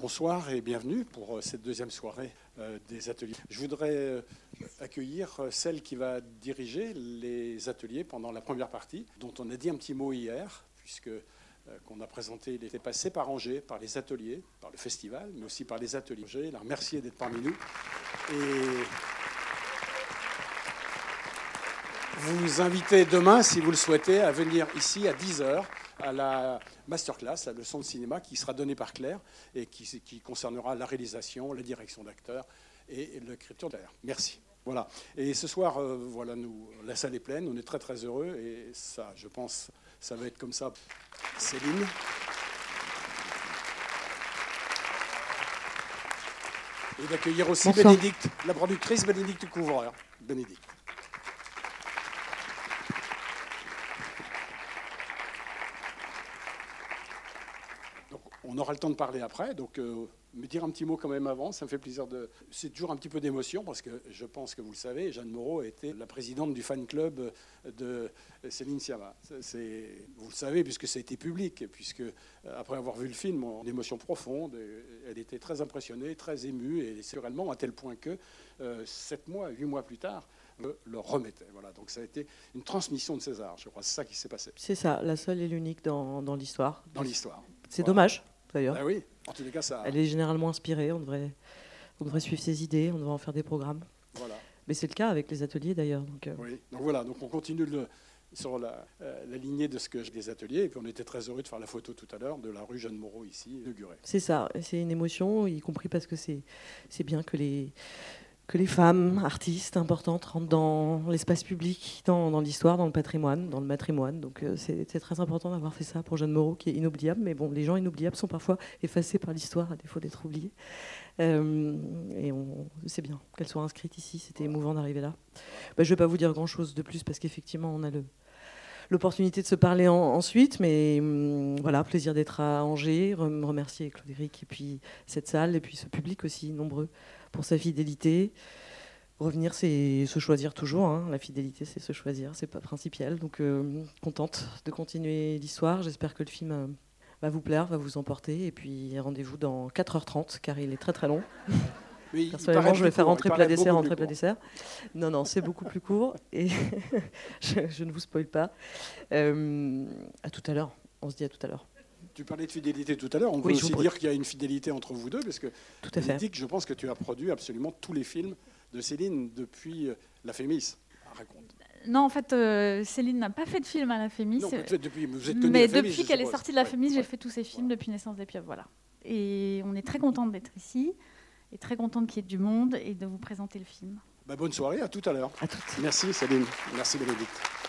Bonsoir et bienvenue pour euh, cette deuxième soirée euh, des ateliers. Je voudrais euh, accueillir celle qui va diriger les ateliers pendant la première partie, dont on a dit un petit mot hier, puisque qu'on a présenté, il était passé par Angers, par les ateliers, par le festival, mais aussi par les ateliers. Je la remercier d'être parmi nous. Vous invitez demain, si vous le souhaitez, à venir ici à 10h à la masterclass, la leçon de cinéma qui sera donnée par Claire et qui, concernera la réalisation, la direction d'acteurs et l'écriture d'air. Merci. Voilà. Et ce soir, euh, voilà, nous, la salle est pleine, on est très très heureux et ça, je pense, ça va être comme ça. Céline. Et d'accueillir aussi Bénédicte, la productrice Bénédicte Couvreur. Bénédicte. On aura le temps de parler après, donc euh, me dire un petit mot quand même avant, ça me fait plaisir de... C'est toujours un petit peu d'émotion parce que je pense que vous le savez, Jeanne Moreau a été la présidente du fan club de Céline Sciamma. Vous le savez puisque ça a été public, puisque euh, après avoir vu le film, en émotion profonde, elle était très impressionnée, très émue, et naturellement à tel point que euh, sept mois, huit mois plus tard, le remettait. Voilà, donc ça a été une transmission de César, je crois, c'est ça qui s'est passé. C'est ça, la seule et l'unique dans, dans l'histoire. Dans l'histoire. C'est dommage d'ailleurs. Ah oui, en tous les cas, ça. Elle est généralement inspirée, on devrait, on devrait suivre ses idées, on devrait en faire des programmes. Voilà. Mais c'est le cas avec les ateliers d'ailleurs. Donc, euh. Oui, donc voilà, donc on continue le, sur la, euh, la, lignée de ce que des ateliers. Et puis on était très heureux de faire la photo tout à l'heure de la rue Jeanne Moreau ici, inaugurée. C'est ça, c'est une émotion, y compris parce que c'est bien que les que les femmes artistes importantes rentrent dans l'espace public, dans, l'histoire, dans le patrimoine, dans le matrimoine. Donc euh, c'est très important d'avoir fait ça pour Jeanne Moreau, qui est inoubliable. Mais bon, les gens inoubliables sont parfois effacés par l'histoire, à défaut d'être oubliés. Euh, et c'est bien qu'elle soit inscrite ici. C'était émouvant d'arriver là. Bah, je ne vais pas vous dire grand-chose de plus, parce qu'effectivement, on a le l'opportunité de se parler ensuite. Mais hum, voilà, plaisir d'être à Angers, remercier Claude Eric et puis cette salle et puis ce public aussi nombreux pour sa fidélité. Revenir, c'est se choisir toujours. Hein. La fidélité, c'est se choisir, c'est pas principiel. Donc, euh, contente de continuer l'histoire. J'espère que le film euh, va vous plaire, va vous emporter. Et puis, rendez-vous dans 4h30, car il est très très long. Personnellement, je vais faire rentrer plat dessert, rentrer plat dessert. Non, non, c'est beaucoup plus court. Et je, ne vous spoil pas. Euh, à tout à l'heure. On se dit à tout à l'heure. Tu parlais de fidélité tout à l'heure. On peut aussi dire qu'il y a une fidélité entre vous deux, parce que tout à fait. je pense que tu as produit absolument tous les films de Céline depuis euh, La Fémis. Raconte. Non, en fait, euh, Céline n'a pas fait de film à La Fémis. Non, depuis, vous êtes mais depuis qu'elle est sortie de La Fémis, j'ai fait tous ses films depuis Naissance des Pieuvres. Voilà. Et on est très contente d'être ici, et très contente qu'il y ait du monde et de vous présenter le film. Bah, bonne soirée, à tout à l'heure. À toutes. Merci Céline, merci Bénédicte.